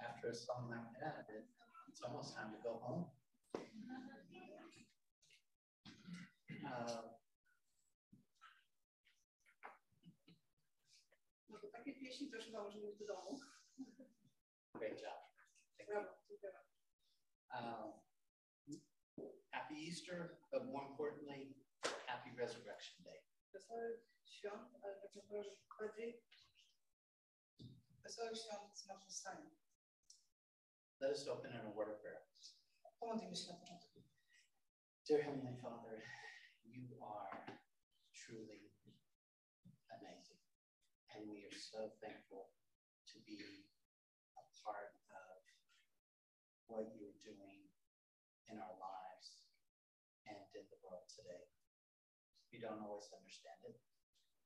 after a song like that, it, it's almost time to go home. Uh, great job. Um, happy Easter, but more importantly, happy Resurrection Day. Zmartwychwstania. Let us open in a word of prayer. Pomodlimy się na początku. Dear Heavenly Father, you are truly amazing. And we are so thankful to be a part of what you're doing in our lives and in the world today. We don't always understand it,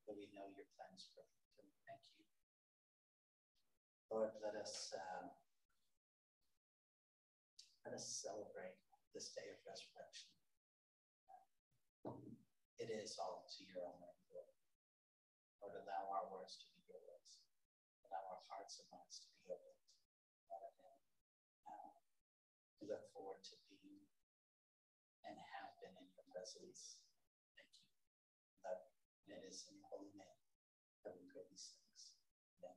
but we know your plan is perfect. And thank you. Lord, let us um, let us celebrate this day of resurrection. It is all to your own glory. Lord, allow our words to be your words. Allow our hearts and minds to be opened. Lord, uh, we look forward to being and have been in your presence. Thank you. Lord, and it is in your holy name that we pray these things. Amen.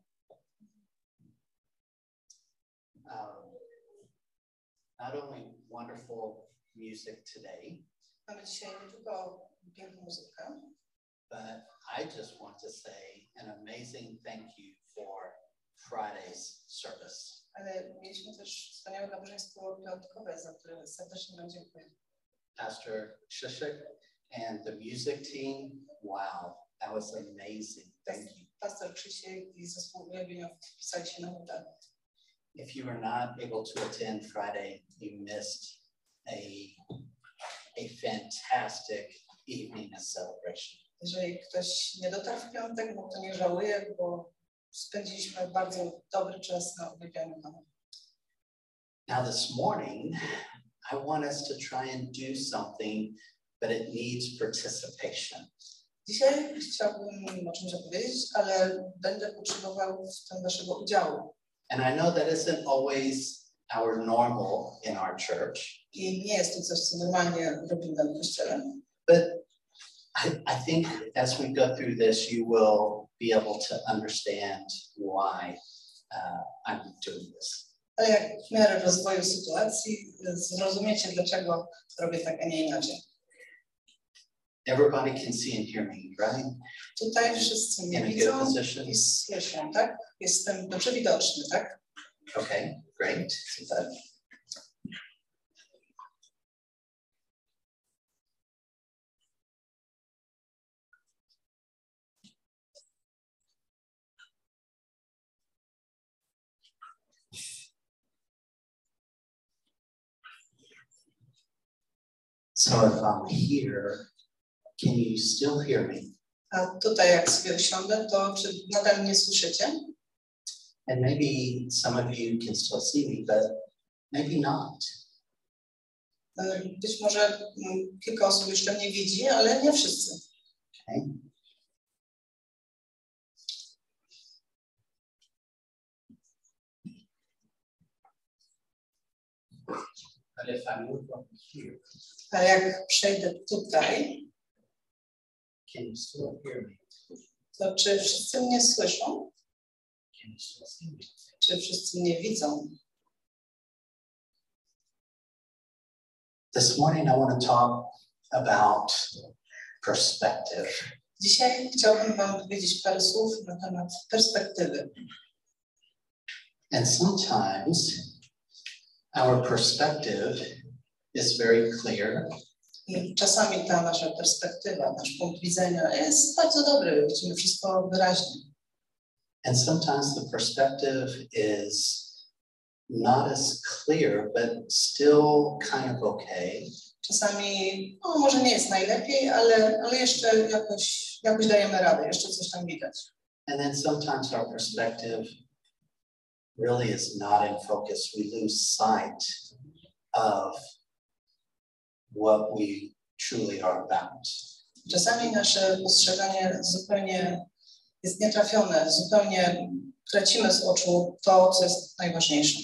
Um, not only wonderful music today, Mamy dzisiaj nie tylko piękną muzykę, but I just want to say an amazing thank you for Friday's service. ale mieliśmy też wspaniałe nabożeństwo piątkowe, za które serdecznie Wam dziękuję. Pastor Shishik and the music team, wow, that was amazing. Thank you. Pastor Krzysiek i zespół uwielbieniowców wpisali się na medal. If you were not able to attend Friday, you missed a, a fantastic evening of celebration. Jeżeli ktoś nie dotarł w piątek, no to nie żałuję, bo spędziliśmy bardzo dobry czas na uwielbianiu Pana. Now, this morning, I want us to try and do something, but it needs participation. Dzisiaj chciałbym o czymś opowiedzieć, ale będę potrzebował w tym Waszego udziału. And I know that isn't always our normal in our church, I nie jest to coś, co normalnie robimy w kościele, but I, I think as we go through this, you will be able to understand why uh, I'm doing this. ale jak w miarę rozwoju sytuacji zrozumiecie, dlaczego robię tak, a nie inaczej. Everybody can see and hear me, right? Tutaj wszyscy In mnie a good widzą position. i słyszą, tak? Jestem dobrze widoczny, tak? Okay, great. Super. So if I'm here, can you still hear me? A tutaj jak sobie usiądę, to czy nadal mnie słyszycie? And maybe some of you can still see me, but maybe not. E, Być może mm, kilka osób jeszcze mnie widzi, ale nie wszyscy. Okay. But if I move over here, A jak przejdę tutaj, can you still hear me? to czy wszyscy mnie słyszą? Can you still see me? Czy wszyscy mnie widzą? This morning, I want to talk about perspective. Dzisiaj chciałbym Wam powiedzieć parę słów na temat perspektywy. And sometimes our perspective is very clear, I czasami ta nasza perspektywa, nasz punkt widzenia jest bardzo dobry, widzimy wszystko wyraźnie. And sometimes the perspective is not as clear, but still kind of okay. Czasami, no może nie jest najlepiej, ale, ale jeszcze jakoś, jakoś dajemy radę, jeszcze coś tam widać. And then sometimes our perspective really is not in focus. We lose sight of what we truly are about. Czasami nasze postrzeganie zupełnie jest nietrafione, zupełnie tracimy z oczu to, co jest najważniejsze.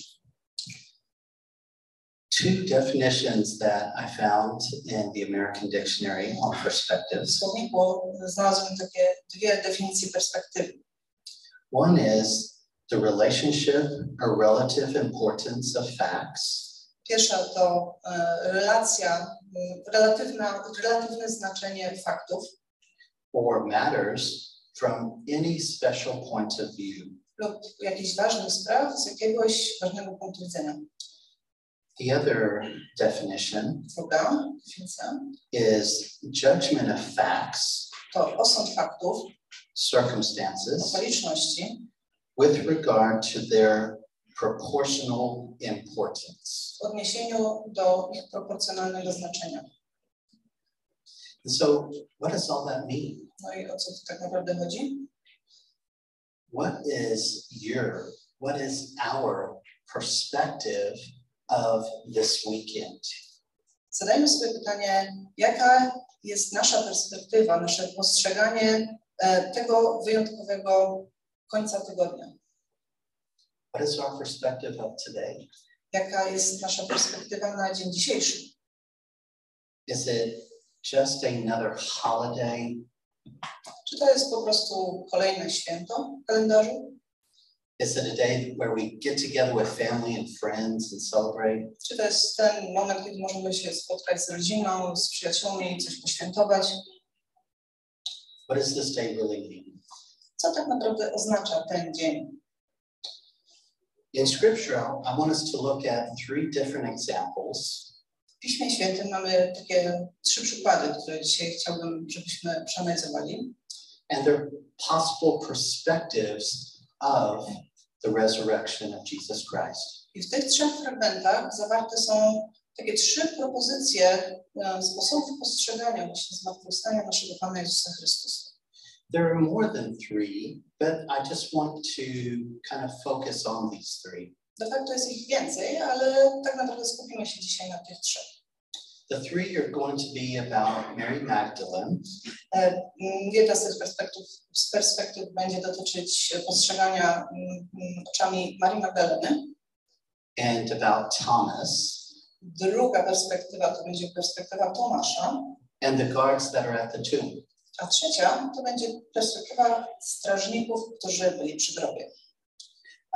Two definitions that I found in the American Dictionary on W perspectives. słowniku znalazłem takie dwie definicje perspektywy. One is the relationship or relative importance of facts, Pierwsza to e, relacja, relatywna, relatywne znaczenie faktów or matters from any special point of view. lub jakichś ważnych spraw z jakiegoś ważnego punktu widzenia. The other definition Druga definicja is judgment of facts, to osąd faktów, circumstances okoliczności with regard to their proportional importance. w odniesieniu do ich proporcjonalnego znaczenia. And so, what does all that mean? No i o co tu tak naprawdę chodzi? What is your, what is our perspective of this weekend? Zadajmy sobie pytanie, jaka jest nasza perspektywa, nasze postrzeganie e, tego wyjątkowego końca tygodnia? What is our perspective of today? Jaka jest nasza perspektywa na dzień dzisiejszy? Is it just another holiday? Czy to jest po prostu kolejne święto w kalendarzu? Is it a day where we get together with family and friends and celebrate? Czy to jest ten moment, kiedy możemy się spotkać z rodziną, z przyjaciółmi, coś poświętować? What does this day really mean? Co tak naprawdę oznacza ten dzień? In scripture, I want us to look at three different examples Piśmie Świętym mamy takie trzy przykłady, które dzisiaj chciałbym, żebyśmy przeanalizowali. and their possible perspectives of the resurrection of Jesus Christ. I w tych trzech fragmentach zawarte są takie trzy propozycje e, sposobów postrzegania właśnie zmartwychwstania naszego Pana Jezusa Chrystusa. There are more than three, but I just want to kind of focus on these three. De facto jest ich więcej, ale tak naprawdę skupimy się dzisiaj na tych trzech. The three are going to be about Mary Magdalene, E, mm, Jedna z tych perspektyw, z perspektyw będzie dotyczyć postrzegania mm, oczami Marii Magdaleny. and about Thomas, Druga perspektywa to będzie perspektywa Tomasza, and the guards that are at the tomb. a trzecia to będzie perspektywa strażników, którzy byli przy grobie.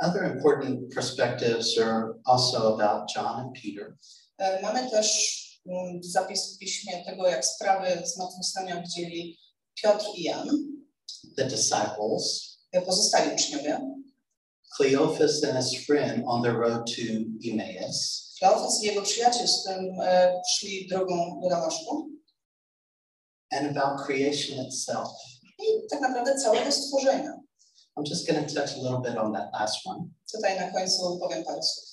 Other important perspectives are also about John and Peter, E, Mamy też mm, zapis w piśmie tego, jak sprawy zmartwychwstania widzieli Piotr i Jan, the disciples, e, pozostali uczniowie, Cleophas and his friend on their road to Emmaus, Kleofas i jego przyjaciel, z którym e, szli drogą do Damaszku and about creation itself. i tak naprawdę całego stworzenia. I'm just going to touch a little bit on that last one. Tutaj na końcu powiem parę słów.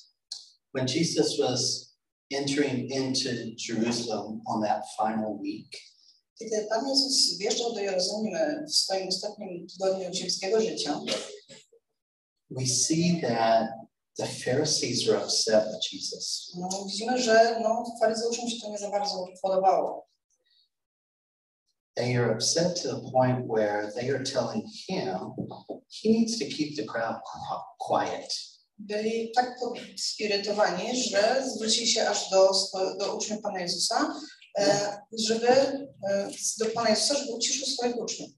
When Jesus was entering into Jerusalem on that final week, Kiedy Pan Jezus wjeżdżał do Jerozolimy w swoim ostatnim tygodniu ziemskiego życia, we see that the Pharisees are upset with Jesus. no, widzimy, że no, faryzeuszom się to nie za bardzo podobało. They are upset to the point where they are telling him he needs to keep the crowd qui- quiet. byli tak zirytowani, że zwrócili się aż do, do uczniów Pana Jezusa, e, żeby e, do Pana Jezusa, żeby uciszył swoich uczniów.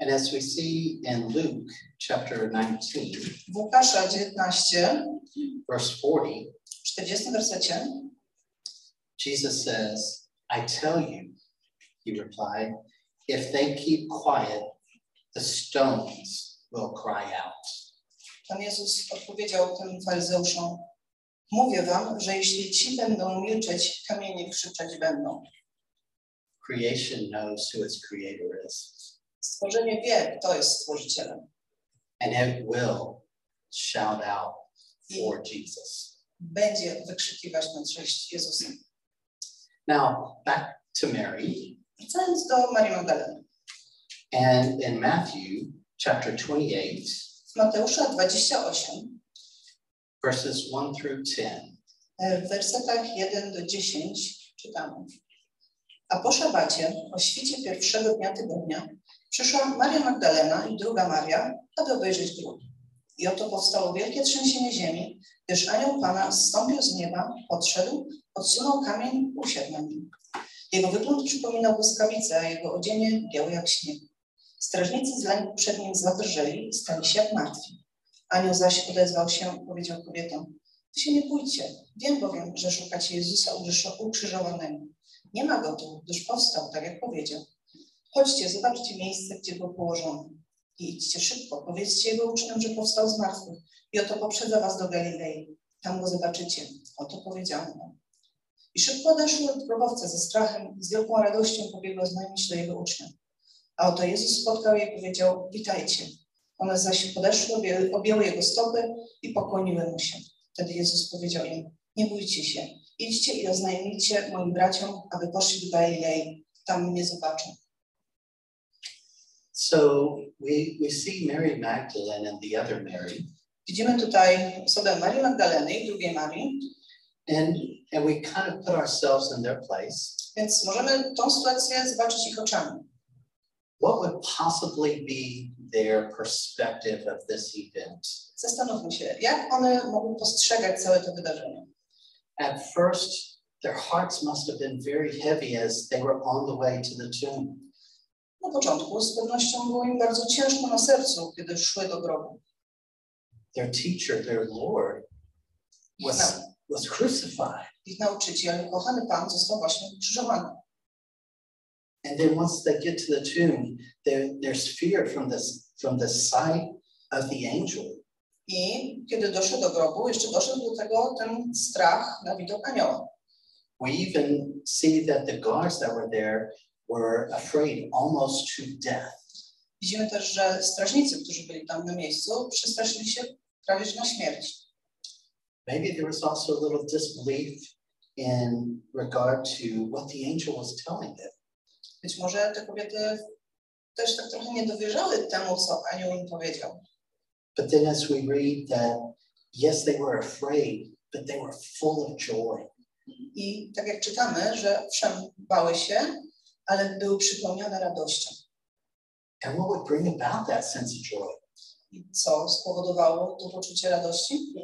And as we see in Luke chapter 19, W Łukasza 19, verse 40, w 40 wersecie, Jesus says, I tell you, he replied, if they keep quiet, the stones will cry out. Pan Jezus odpowiedział tym faryzeuszom, mówię wam, że jeśli ci będą milczeć, kamienie krzyczeć będą. Creation knows who its creator is, Stworzenie wie, kto jest stworzycielem and it will shout out for Jesus. będzie wykrzykiwać na cześć Jezusa. Now, back to Mary. Wracając do Marii Magdaleny. And in Matthew chapter 28, W Mateusza 28, verses 1 through 10, e, w wersetach 1 do 10 czytamy. A po szabacie, o świcie pierwszego dnia tygodnia, przyszła Maria Magdalena i druga Maria, aby obejrzeć grób. I oto powstało wielkie trzęsienie ziemi, gdyż anioł Pana zstąpił z nieba, podszedł, odsunął kamień, usiadł na nim. Jego wygląd przypominał błyskawicę, a jego odzienie białe jak śnieg. Strażnicy z lęku przed nim zadrżeli stali się jak martwi. Anioł zaś odezwał się, powiedział kobietom, Wy się nie bójcie, wiem bowiem, że szukacie Jezusa ukrzyżowanego. Nie ma go tu, gdyż powstał, tak jak powiedział. Chodźcie, zobaczcie miejsce, gdzie był położony. I idźcie szybko, powiedzcie jego uczniom, że powstał z martwych i oto poprzedza was do Galilei. Tam go zobaczycie. Oto powiedziano wam. I szybko odeszły od grobowca ze strachem i z wielką radością pobiegła znajomie do jego uczniów. A oto Jezus spotkał je i powiedział, witajcie. One zaś podeszły, objęły jego stopy i pokłoniły mu się. Wtedy Jezus powiedział im, nie bójcie się, idźcie i oznajmijcie moim braciom, aby poszli do Galilei, tam mnie zobaczą. So we, we see Mary Magdalene and the other Mary. Widzimy tutaj osobę Marii Magdaleny i drugiej Marii. And, and we kind of put ourselves in their place. Więc możemy tą sytuację zobaczyć ich oczami. What would possibly be their perspective of this event? Zastanówmy się, jak one mogły postrzegać całe to wydarzenie. At first, their hearts must have been very heavy as they were on the way to the tomb. Na początku z pewnością było im bardzo ciężko na sercu, kiedy szły do grobu. Their teacher, their Lord, was, was crucified. Ich nauczyciel, kochany Pan, został właśnie ukrzyżowany. And then once they get to the tomb, there, there's fear from this from the sight of the angel. I kiedy doszedł do grobu, jeszcze doszedł do tego ten strach na widok anioła. We even see that the guards that were there were afraid almost to death. Widzimy też, że strażnicy, którzy byli tam na miejscu, przestraszyli się prawie na śmierć. Maybe there was also a little disbelief in regard to what the angel was telling them. Być może te kobiety też tak trochę nie dowierzały temu, co anioł im powiedział. But then as we read that, yes, they were afraid, but they were full of joy. I tak jak czytamy, że owszem, bały się, ale były przypełnione radością. And what would bring about that sense of joy? I co spowodowało to poczucie radości?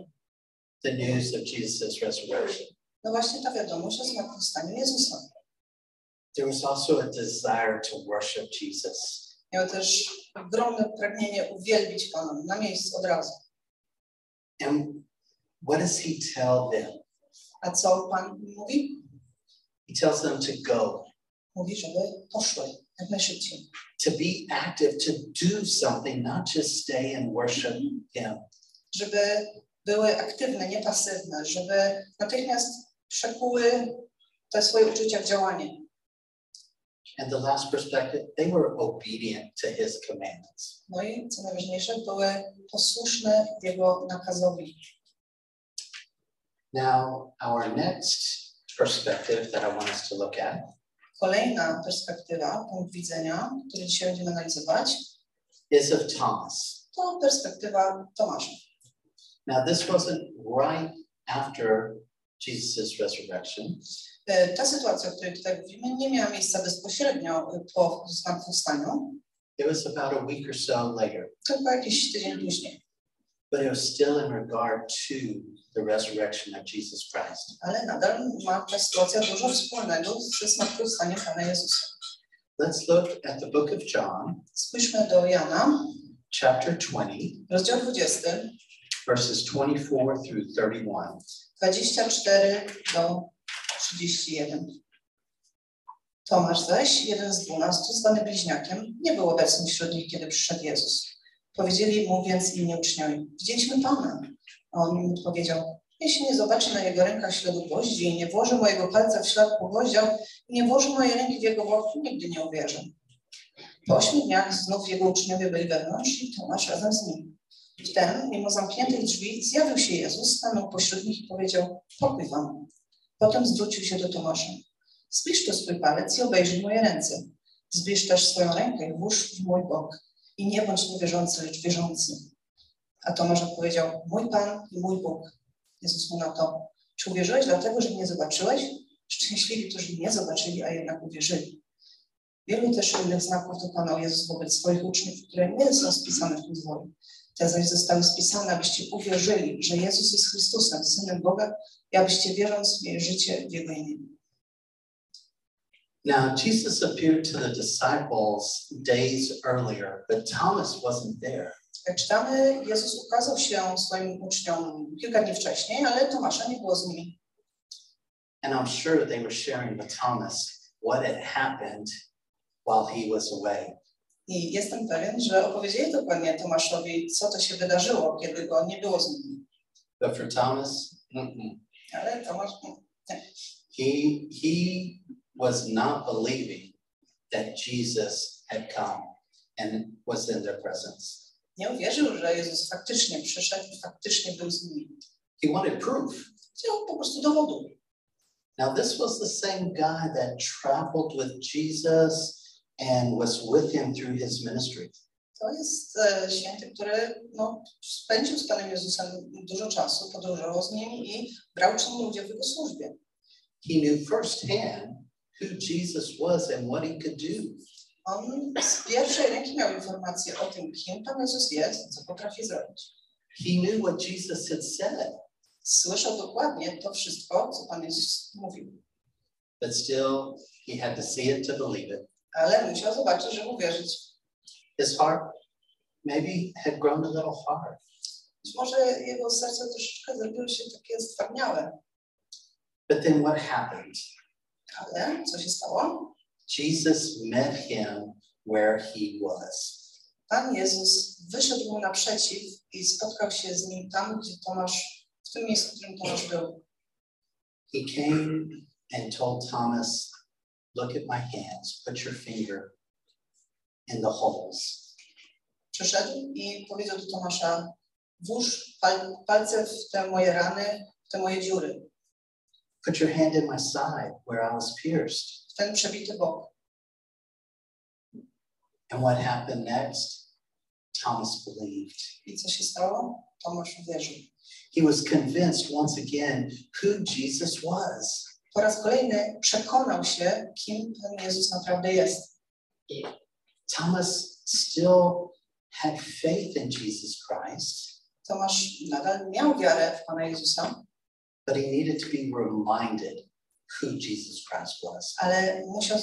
The news of Jesus' resurrection. No właśnie ta wiadomość o zmartwychwstaniu Jezusa. There was also a desire to worship Jesus. Miał też ogromne pragnienie uwielbić Pana na miejscu od razu. And what does he tell them? A co Pan mówi? He tells them to go, Mówi, żeby poszły jak najszybciej. to be active, to do something, not just stay and worship him. Żeby były aktywne, nie pasywne, żeby natychmiast przekuły te swoje uczucia w działanie. And the last perspective, they were obedient to his commandments. No i co najważniejsze, były posłuszne Jego nakazowi. Now, our next perspective that I want us to look at Kolejna perspektywa, punkt widzenia, który dzisiaj będziemy analizować, is of Thomas. to perspektywa Tomasza. Now, this wasn't right after Jesus' resurrection. E, Ta sytuacja, o której tutaj mówimy, nie miała miejsca bezpośrednio po zmartwychwstaniu, It was about a week or so later, tylko jakiś tydzień później. but it was still in regard to the resurrection of Jesus Christ. Ale nadal ma ta sytuacja dużo wspólnego ze zmartwychwstaniem Pana Jezusa. Let's look at the book of John, Spójrzmy do Jana, chapter 20, rozdział 20, verses 24 through 31. 24 do 31. Tomasz zaś, jeden z dwunastu, zwany bliźniakiem, nie był obecny wśród nich, kiedy przyszedł Jezus. Powiedzieli mu więc inni uczniowie, widzieliśmy Pana. A on im odpowiedział, jeśli nie zobaczę na jego rękach śladu gwoździ i nie włożę mojego palca w ślad po gwoździach i nie włożę mojej ręki w jego bok, nigdy nie uwierzę. Po ośmiu dniach znów jego uczniowie byli wewnątrz i Tomasz razem z nimi. Wtem, mimo zamkniętych drzwi, zjawił się Jezus, stanął pośród nich i powiedział, pokój wam. Potem zwrócił się do Tomasza. Zbliż tu swój palec i obejrzyj moje ręce. Zbliż też swoją rękę i włóż w mój bok. I nie bądź niewierzący, lecz wierzący. A Tomasz odpowiedział, mój Pan i mój Bóg. Jezus mu na to, czy uwierzyłeś dlatego, że mnie zobaczyłeś? Szczęśliwi, którzy nie zobaczyli, a jednak uwierzyli. Wielu też innych znaków dokonał Jezus wobec swoich uczniów, które nie są spisane w tym zwoju. Te zaś zostały spisane, abyście uwierzyli, że Jezus jest Chrystusem, Synem Boga i abyście wierząc mieli życie w Jego imieniu. Now, Jesus appeared to the disciples days earlier, but Thomas wasn't there. Jak czytamy, Jezus ukazał się swoim uczniom kilka dni wcześniej, ale Tomasza nie było z nimi. And I'm sure they were sharing with Thomas what had happened while he was away. I jestem pewien, że opowiedzieli dokładnie Tomaszowi, co to się wydarzyło, kiedy go nie było z nimi. But for Thomas, mm-mm. Ale Tomasz, he he was not believing that Jesus had come and was in their presence. nie uwierzył, że Jezus faktycznie przyszedł i faktycznie był z nimi. He wanted proof. Chciał po prostu dowodu. Now, this was the same guy that traveled with Jesus and was with him through his ministry. To jest e, święty, który no, spędził z Panem Jezusem dużo czasu, podróżował z nim i brał czynny udział w jego służbie. He knew firsthand who Jesus was and what he could do. On z pierwszej ręki miał informację o tym, kim Pan Jezus jest co potrafi zrobić. He knew what Jesus had said, Słyszał dokładnie to wszystko, co Pan Jezus mówił, but still he had to see it to believe it. Ale musiał zobaczyć, żeby uwierzyć. His heart maybe had grown a little hard. Być może jego serce troszeczkę zrobiło się takie stwardniałe, But then what happened? ale co się stało? Jesus met him where he was. Pan Jezus wyszedł mu naprzeciw i spotkał się z nim tam, gdzie Tomasz, w tym miejscu, w którym Tomasz był. He came and told Thomas, Look at my hands, put your finger in the holes. I powiedział do Tomasza, włóż pal, palce w te moje rany, w te moje dziury, Put your hand in my side where I was pierced. w ten przebity bok. And what happened next? Thomas believed. I co się stało? Tomasz uwierzył. He was convinced once again who Jesus was. Po raz kolejny przekonał się, kim Pan Jezus naprawdę jest. Thomas still had faith in Jesus Christ, Tomasz nadal miał wiarę w Pana Jezusa, but he needed to be reminded who Jesus Christ was. ale musiał,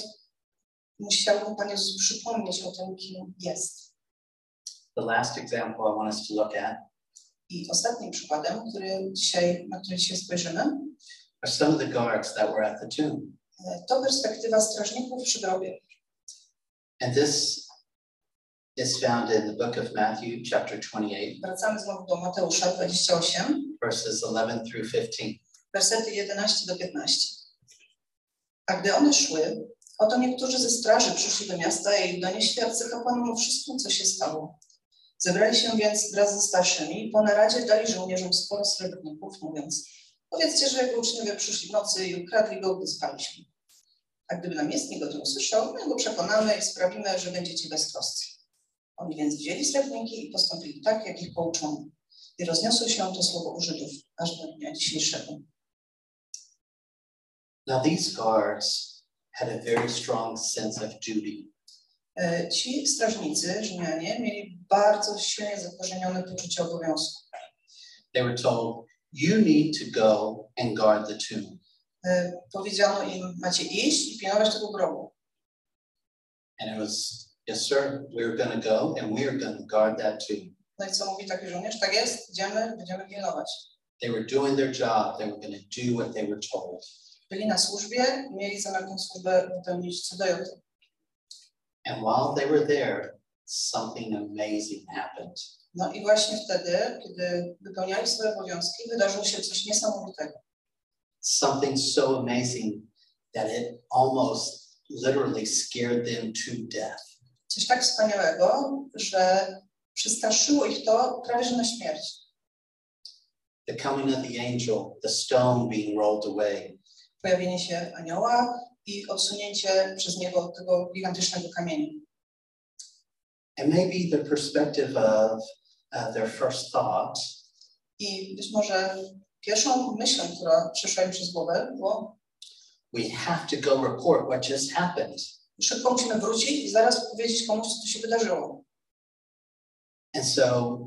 musiał mu Pan Jezus przypomnieć o tym, kim jest. The last example I want us to look at I ostatnim przykładem, który dzisiaj, na który dzisiaj spojrzymy, are some of the guards that were at the tomb. e, to perspektywa strażników przy grobie. And this is found in the book of Matthew, chapter 28, Wracamy znowu do Mateusza 28, verses 11 through 15. wersety 11 do 15. A gdy one szły, oto niektórzy ze straży przyszli do miasta i donieśli arcykapłanom o wszystkim, co się stało. Zebrali się więc wraz ze starszymi i po naradzie dali żołnierzom sporo srebrników, mówiąc powiedzcie, że jego uczniowie przyszli w nocy i ukradli go, gdy spaliśmy. A gdyby namiestnik o tym usłyszał, my go przekonamy i sprawimy, że będziecie beztroscy. Oni więc wzięli srebrniki i postąpili tak, jak ich pouczono. I rozniosło się to słowo u Żydów aż do dnia dzisiejszego. Now, these guards had a very strong sense of duty. E, Ci strażnicy, Rzymianie, mieli bardzo silnie zakorzenione poczucie obowiązku. They were told, You need to go and guard the tomb. Powiedziano im, macie iść i pilnować tego grobu. And it was, Yes, sir, we're going to go and we're going to guard that tomb. No i co mówi taki żołnierz? Tak jest, idziemy, będziemy pilnować. They were doing their job, they were going to do what they were told. Byli na służbie, mieli służbę wypełnić co. And while they were there, something amazing happened. No i właśnie wtedy, kiedy wypełniali swoje obowiązki, wydarzyło się coś niesamowitego. Something so amazing that it almost literally scared them to death. Coś tak wspaniałego, że przestraszyło ich to prawie że na śmierć. The coming of the angel, the stone being rolled away, Pojawienie się anioła i odsunięcie przez niego tego gigantycznego kamienia. and maybe the perspective of uh, their first thought I być może pierwszą myślą, która przyszła im przez głowę, było we have to go report what just happened. szybko musimy wrócić i zaraz powiedzieć komuś, co tu się wydarzyło. And so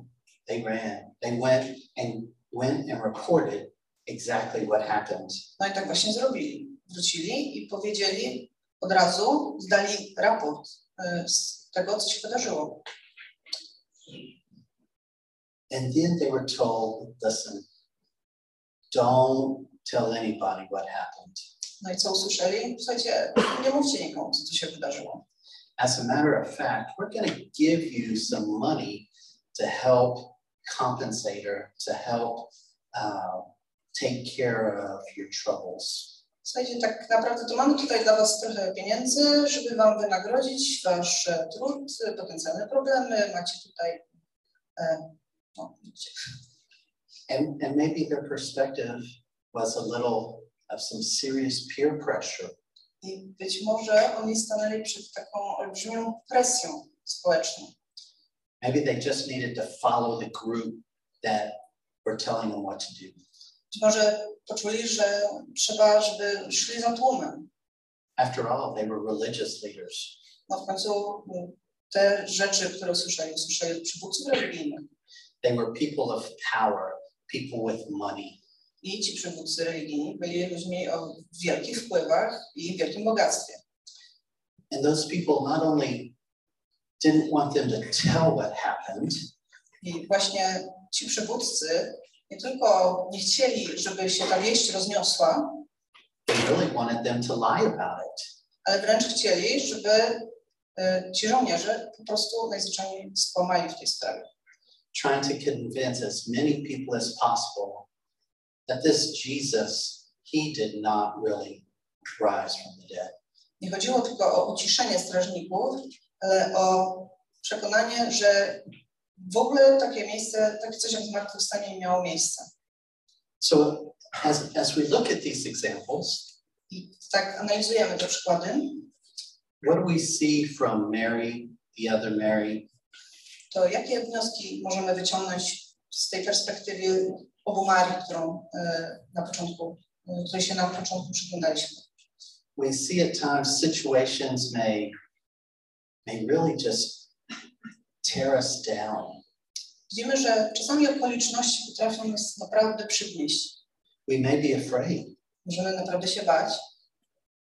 they ran. They went and went and reported exactly what happened. No i tak właśnie zrobili. Wrócili i powiedzieli od razu, zdali raport e, z tego, co się wydarzyło. And then they were told, listen, don't tell anybody what happened. No i co usłyszeli? Słuchajcie, nie mówcie nikomu, co tu się wydarzyło. As a matter of fact, we're going to give you some money to help compensate her, to help uh, take care of your troubles. Słuchajcie, tak naprawdę to mamy tutaj dla Was trochę pieniędzy, żeby Wam wynagrodzić Wasz e, trud, e, potencjalne problemy. Macie tutaj, e. And, and maybe their perspective was a little of some serious peer pressure. I być może oni stanęli przed taką olbrzymią presją społeczną. Maybe they just needed to follow the group that were telling them what to do. Być może poczuli, że trzeba, żeby szli za tłumem. After all, they were religious leaders. No w końcu te rzeczy, które usłyszeli, usłyszeli od przywódców religijnych. They were people of power, people with money. I ci przywódcy religijni byli ludźmi o wielkich wpływach i wielkim bogactwie. And those people not only didn't want them to tell what happened, I właśnie ci przywódcy nie tylko nie chcieli, żeby się ta wieść rozniosła, they really wanted them to lie about it. ale wręcz chcieli, żeby e, ci żołnierze po prostu najzwyczajniej skłamali w tej sprawie. Trying to convince as many people as possible that this Jesus, he did not really rise from the dead. Nie chodziło tylko o uciszenie strażników, ale o przekonanie, że w ogóle takie miejsce, takie coś jak zmartwychwstanie nie miało miejsca. So as, as we look at these examples, I tak analizujemy te przykłady, what do we see from Mary, the other Mary, to jakie wnioski możemy wyciągnąć z tej perspektywy obu Marii, którą e, na początku, e, której się na początku przyglądaliśmy? we see at times situations may, may really just tear us down. Widzimy, że czasami okoliczności potrafią nas naprawdę przygnieść. We may be afraid. Możemy naprawdę się bać,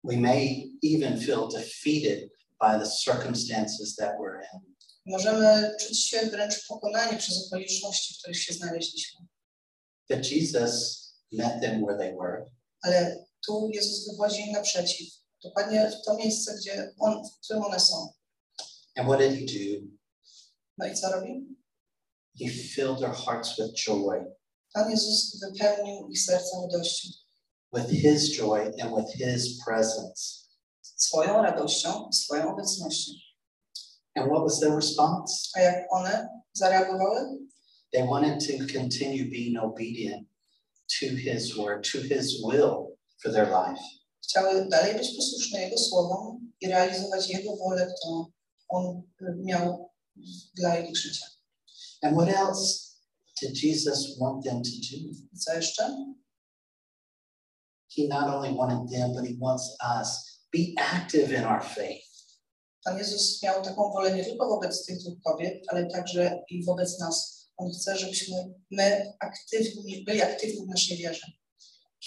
We may even feel defeated by the circumstances that we're in. Możemy czuć się wręcz pokonani przez okoliczności, w których się znaleźliśmy. But Jesus met them where they were. Ale tu Jezus wychodzi im naprzeciw, dokładnie w to miejsce, gdzie on, w którym one są. And what did he do? No i co robi? He filled their hearts with joy, Pan Jezus wypełnił ich serca radością, with his joy and with his presence. swoją radością, swoją obecnością. And what was their response? A jak one zareagowały? They wanted to continue being obedient to his word, to his will for their life. Chciały dalej być posłuszne Jego słowom i realizować Jego wolę, którą On miał dla ich życia. And what else did Jesus want them to do? Co jeszcze? He not only wanted them, but he wants us. Be active in our faith. Pan Jezus miał taką wolę nie tylko wobec tych dwóch kobiet, ale także i wobec nas. On chce, żebyśmy my aktywni, byli aktywni w naszej wierze.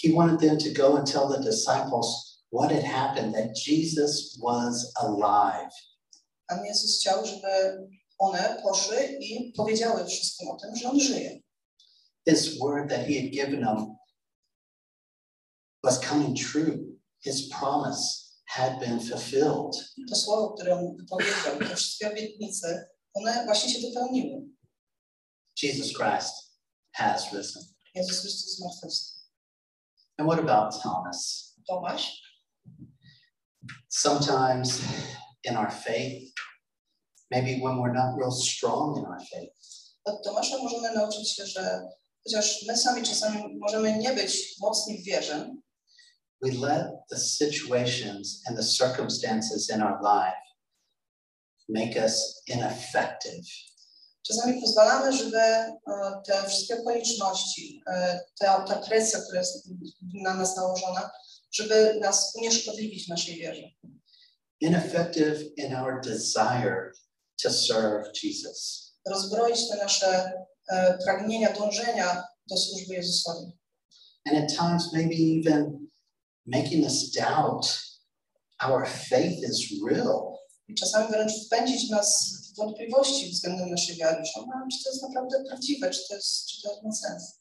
He wanted them to go and tell the disciples what had happened, that Jesus was alive. Pan Jezus chciał, żeby one poszły i powiedziały wszystkim o tym, że On żyje. His word that he had given them was coming true. His promise had been fulfilled. To słowo, które On wypowiedział, te wszystkie obietnice, one właśnie się wypełniły. Jesus Christ has risen. Jezus Chrystus zmartwychwstał. And what about Thomas? Tomasz? Sometimes in our faith, maybe when we're not real strong in our faith, Od Tomasza możemy nauczyć się, że chociaż my sami czasami możemy nie być mocni w wierze, we let the situations and the circumstances in our life make us ineffective. czasami pozwalamy, żeby te wszystkie okoliczności, ta, ta presja, która jest na nas nałożona, żeby nas unieszkodliwić w naszej wierze. Ineffective in our desire to serve Jesus. Rozbroić te nasze pragnienia, dążenia do służby Jezusowi. And at times, maybe even making us doubt our faith is real. I czasami wręcz wpędzić nas w wątpliwości względem naszej wiary, czy to jest naprawdę prawdziwe, czy to, jest, czy to ma sens.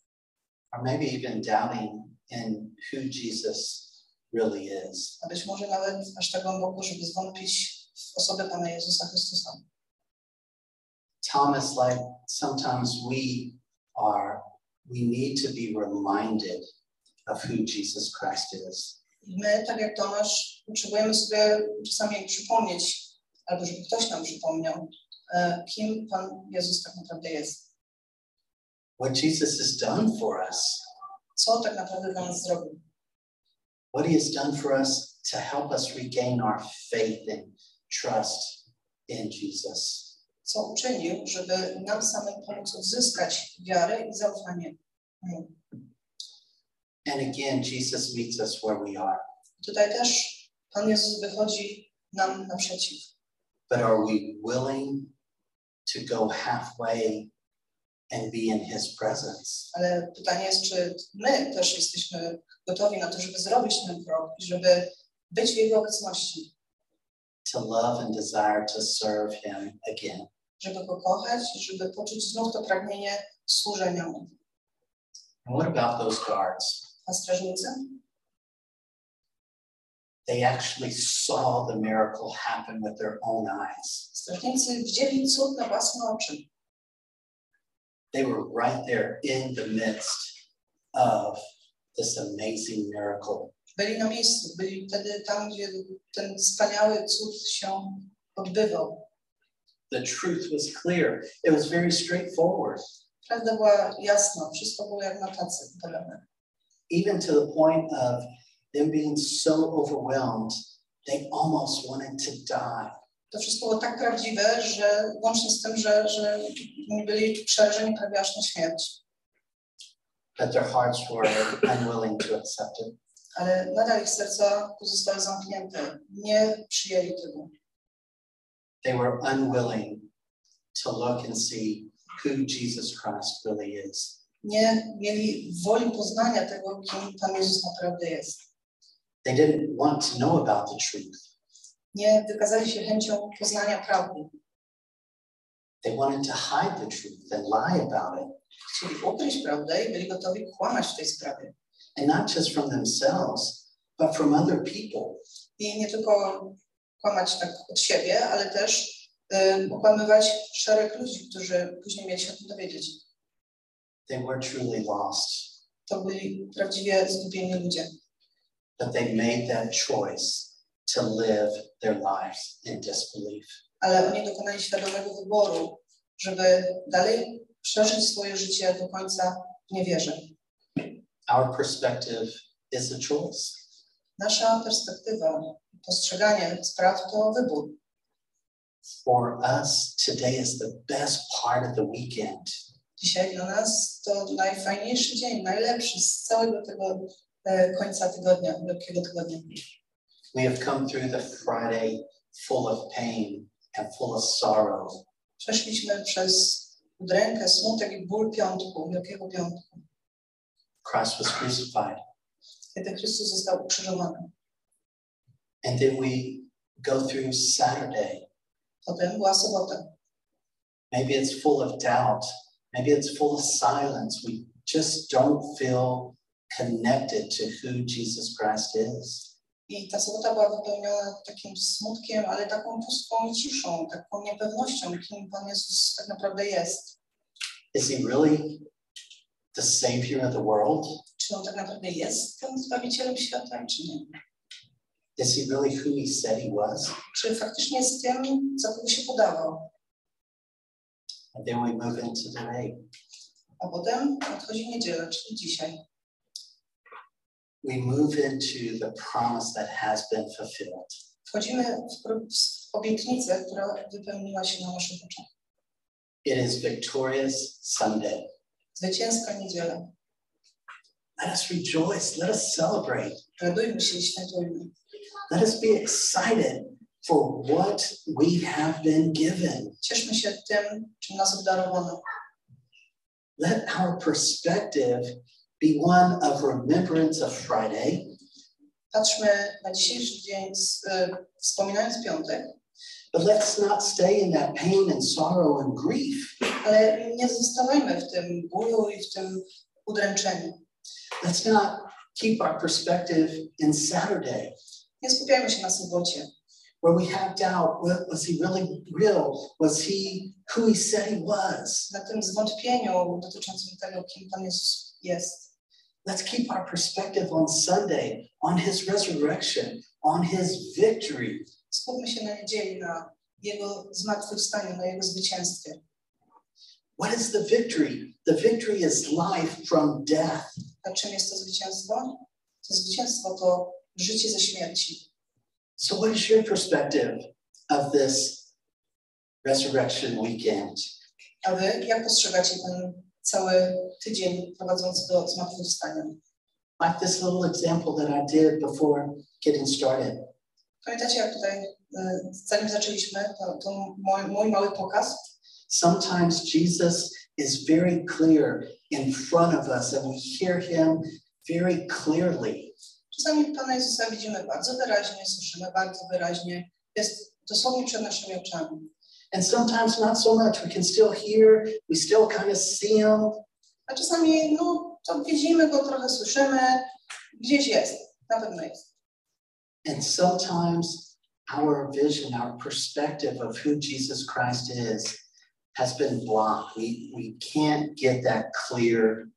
Or maybe even doubting in who Jesus really is. A być może nawet aż tak głęboko, żeby zwątpić w osobę Pana Jezusa Chrystusa. Thomas, like sometimes we are, we need to be reminded of who Jesus Christ is. My, tak jak Tomasz, potrzebujemy sobie czasami przypomnieć, albo żeby ktoś nam przypomniał, e, kim Pan Jezus tak naprawdę jest. What Jesus has done for us. Co tak naprawdę dla nas zrobił. What he has done for us to help us regain our faith and trust in Jesus. Co uczynił, żeby nam samym pomóc odzyskać wiarę i zaufanie. mu. And again, Jesus meets us where we are. Tutaj też Pan Jezus wychodzi nam naprzeciw. But are we willing to go halfway and be in his presence? Ale pytanie jest, czy my też jesteśmy gotowi na to, żeby zrobić ten krok i żeby być w Jego obecności, To love and desire to serve him again. żeby Go kochać i żeby poczuć znów to pragnienie służenia Mu. And what about those guards? A strażnicy? They actually saw the miracle happen with their own eyes. Strażnicy widzieli cud na własne oczy. They were right there in the midst of this amazing miracle. Byli na miejscu, byli wtedy tam, gdzie ten wspaniały cud się odbywał. The truth was clear. It was very straightforward, Prawda była jasna, wszystko było jak na tacy podane. Even to the point of them being so overwhelmed, they almost wanted to die. To wszystko było tak prawdziwe, że łącznie z tym, że, że byli przerażeni prawie aż na śmierć. But their hearts were unwilling to accept it. Ale nadal ich serca pozostały zamknięte. Nie przyjęli tego. They were unwilling to look and see who Jesus Christ really is. Nie mieli woli poznania tego, kim Pan Jezus naprawdę jest. They didn't want to know about the truth. Nie wykazali się chęcią poznania prawdy. They wanted to hide the truth and lie about it. Chcieli ukryć prawdę i byli gotowi kłamać w tej sprawie. And not just from themselves, but from other people. I nie tylko kłamać tak od siebie, ale też y, okłamywać szereg ludzi, którzy później mieli się o tym dowiedzieć. They were truly lost, To byli prawdziwie zgubieni ludzie. but they made that choice to live their lives in disbelief. ale oni dokonali świadomego wyboru, żeby dalej przeżyć swoje życie do końca w niewierze. Our perspective is a choice. Nasza perspektywa, postrzeganie spraw to wybór. For us, today is the best part of the weekend. Dzisiaj dla nas to najfajniejszy dzień, najlepszy z całego tego e, końca tygodnia, wielkiego tygodnia. We have come through the Friday full of pain and full of sorrow. Przeszliśmy przez udrękę, smutek i ból piątku, wielkiego piątku, Christ was crucified. kiedy Chrystus został ukrzyżowany. And then we go through Saturday. Potem była sobota. Maybe it's full of doubt. Maybe it's full of silence. We just don't feel connected to who Jesus Christ is. I ta sobota była wypełniona takim smutkiem, ale taką pustką ciszą, taką niepewnością, kim Pan Jezus tak naprawdę jest. Is he really the Savior of the world? Czy On tak naprawdę jest tym Zbawicielem świata, czy nie? Is he really who he said he was? Czy faktycznie jest tym, za kogo się podawał? And then we move into today. A potem nadchodzi niedziela, czyli dzisiaj. We move into the promise that has been fulfilled. Wchodzimy w, obietnicę, która wypełniła się na naszych oczach. It is victorious Sunday. Zwycięska niedziela. Let us rejoice. Let us celebrate. Radujmy się i świętujmy. Let us be excited for what we have been given. Cieszmy się tym, czym nas obdarowano. let our perspective be one of remembrance of Friday, Patrzmy na dzisiejszy dzień, z, y, wspominając piątek, but let's not stay in that pain and sorrow and grief. ale nie zostawajmy w tym bólu i w tym udręczeniu. Let's not keep our perspective in Saturday, Nie skupiajmy się na sobocie, where we have doubt. wa- Was he really real? Was he who he said he was? na tym zwątpieniu dotyczącym tego, kim Pan Jezus jest. Let's keep our perspective on Sunday, on his resurrection, on his victory. Skupmy się na niedzieli, na Jego zmartwychwstaniu, na Jego zwycięstwie. What is the victory? The victory is life from death. A czym jest to zwycięstwo? To zwycięstwo to życie ze śmierci. So, what is your perspective of this resurrection weekend? A Wy jak postrzegacie ten cały tydzień prowadzący do zmartwychwstania? Like this little example that I did before getting started. Pamiętacie, jak tutaj, zanim zaczęliśmy, to, to mój, mój mały pokaz? Sometimes Jesus is very clear in front of us, and we hear him very clearly. Czasami Pana Jezusa widzimy bardzo wyraźnie, słyszymy bardzo wyraźnie. Jest dosłownie przed naszymi oczami. And sometimes not so much. We can still hear, we still kind of see him, A czasami, no, to widzimy go, trochę słyszymy, gdzieś jest, na pewno jest. and sometimes our vision, our perspective of who Jesus Christ is has been blocked. We, we can't get that clear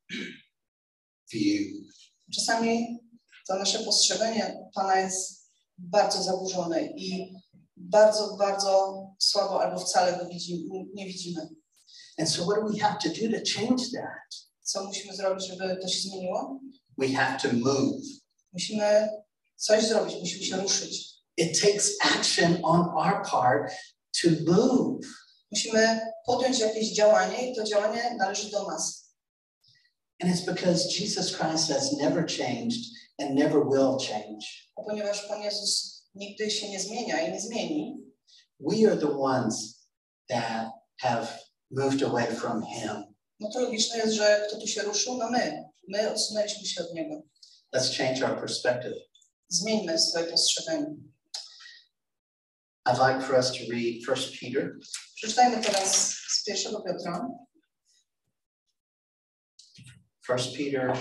view. Czasami to nasze postrzeganie Pana jest bardzo zaburzone i bardzo, bardzo słabo albo wcale go widzimy, nie widzimy. And so, what do we have to do to change that? Co musimy zrobić, żeby to się zmieniło? We have to move. Musimy coś zrobić, musimy się ruszyć. It takes action on our part to move. Musimy podjąć jakieś działanie i to działanie należy do nas. And it's because Jesus Christ has never changed and never will change. A ponieważ Pan Jezus nigdy się nie zmienia i nie zmieni, We are the ones that have moved away from Him. no to logiczne jest, że kto tu się ruszył? No my. My odsunęliśmy się od Niego. Let's change our perspective. Zmieńmy swoje postrzeganie. I'd like for us to read First Peter Przeczytajmy teraz z pierwszego Piotra, First Peter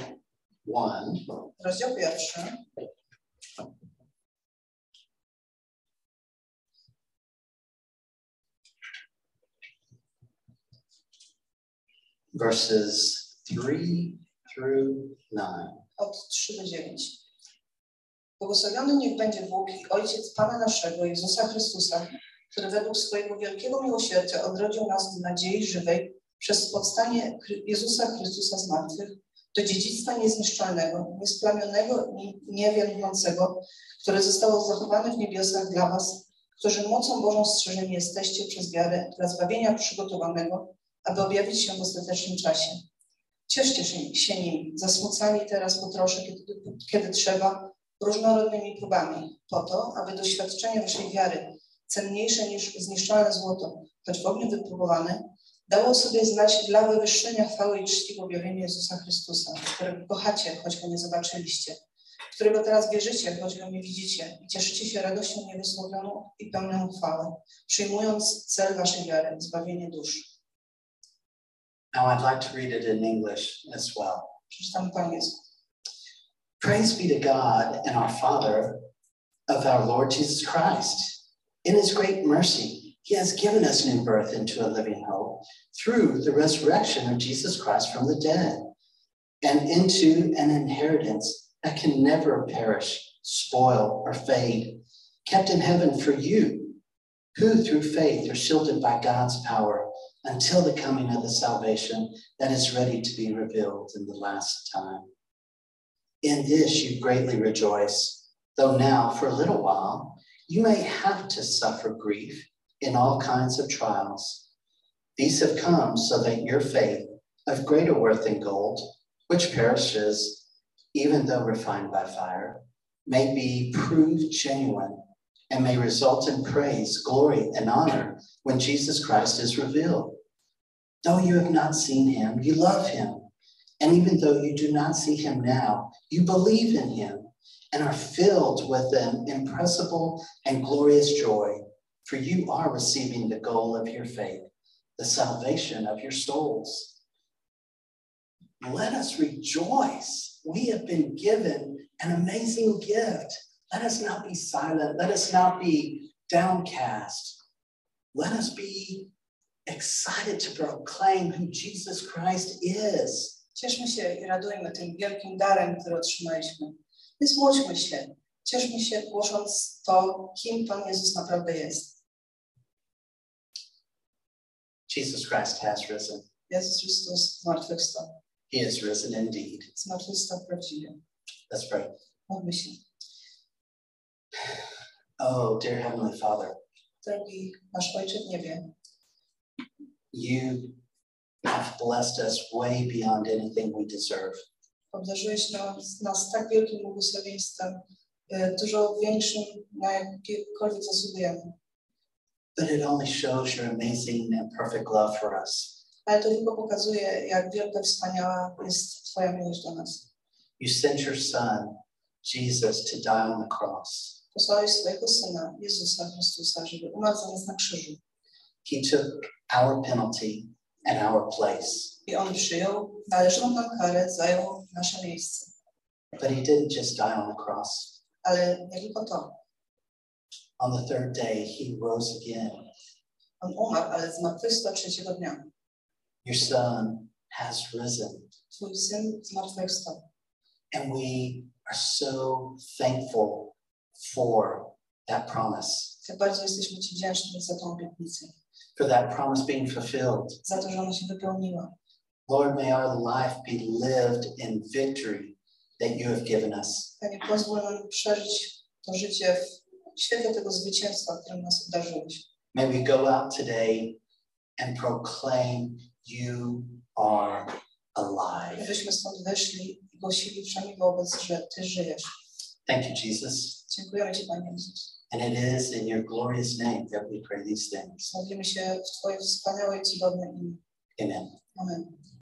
1, rozdział pierwszy, verses 3 through 9. od 3 do 9. Błogosławiony niech będzie Bóg i Ojciec Pana naszego, Jezusa Chrystusa, który według swojego wielkiego miłosierdzia odrodził nas do nadziei żywej przez powstanie Jezusa Chrystusa z martwych do dziedzictwa niezniszczalnego, niesplamionego i niewielbiącego, które zostało zachowane w niebiosach dla was, którzy mocą Bożą strzeżeni jesteście przez wiarę dla zbawienia przygotowanego, aby objawić się w ostatecznym czasie. Cieszcie się, się nim, zasmucani teraz po trosze, kiedy, kiedy trzeba, różnorodnymi próbami, po to, aby doświadczenie waszej wiary, cenniejsze niż zniszczalne złoto, choć w ogniu wypróbowane, dało sobie znać dla wywyższenia chwały i czci w objawieniu Jezusa Chrystusa, którego kochacie, choć go nie zobaczyliście, którego teraz wierzycie, choć go nie widzicie i cieszycie się radością niewysłowioną i pełną chwałę, przyjmując cel waszej wiary, zbawienie dusz. Now I'd like to read it in English as well. Przeczytam po angielsku. Praise be to God and our Father of our Lord Jesus Christ. In his great mercy, he has given us new birth into a living hope through the resurrection of Jesus Christ from the dead and into an inheritance that can never perish, spoil, or fade, kept in heaven for you, who through faith are shielded by God's power until the coming of the salvation that is ready to be revealed in the last time. In this you greatly rejoice, though now for a little while you may have to suffer grief in all kinds of trials. These have come so that your faith, of greater worth than gold, which perishes even though refined by fire, may be proved genuine and may result in praise, glory, and honor when Jesus Christ is revealed. Though you have not seen him, you love him. And even though you do not see him now, you believe in him and are filled with an impressible and glorious joy, for you are receiving the goal of your faith, the salvation of your souls. Let us rejoice. We have been given an amazing gift. Let us not be silent. Let us not be downcast. Let us be excited to proclaim who Jesus Christ is. Cieszmy się i radujmy tym wielkim darem, który otrzymaliśmy. Się. Cieszmy się, głosząc to, kim Pan Jezus naprawdę jest. Jesus Christ has risen. Jezus Chrystus zmartwychwstał. He is risen indeed. Zmartwychwstał prawdziwie. Let's pray. Módlmy się. Oh, dear Heavenly Father, Drogi nasz Ojcze w niebie, you have blessed us way beyond anything we deserve. obdarzyłeś nas, nas tak wielkim błogosławieństwem, dużo większym, na jakiekolwiek zasługujemy. But it only shows your amazing and perfect love for us. Ale to tylko pokazuje, jak wielka, wspaniała jest Twoja miłość do nas. You sent your Son, Jesus, to die on the cross. Posłałeś swojego Syna, Jezusa Chrystusa, żeby umarł za nas na krzyżu. He took our penalty and our place. I On przyjął należną nam karę, zajął nasze miejsce. But he didn't just die on the cross. Ale nie tylko to. On the third day, he rose again. On umarł, ale zmartwychwstał trzeciego dnia. Your Son has risen. Twój Syn zmartwychwstał. And we are so thankful for that promise, Jak bardzo jesteśmy Ci wdzięczni za tą obietnicę, for that promise being fulfilled. za to, że ona się wypełniła. Lord, may our life be lived in victory that you have given us. Świetle tego zwycięstwa, którym nas obdarzyłeś. May we go out today and proclaim you are alive. Żebyśmy stąd wyszli i głosili wszędzie wobec, że Ty żyjesz. Thank you, Jesus. Dziękujemy Ci, Panie Jezus. And it is in your glorious name that we pray these things. Modlimy się w Twoje wspaniałe i cudowne imię. Amen. Amen.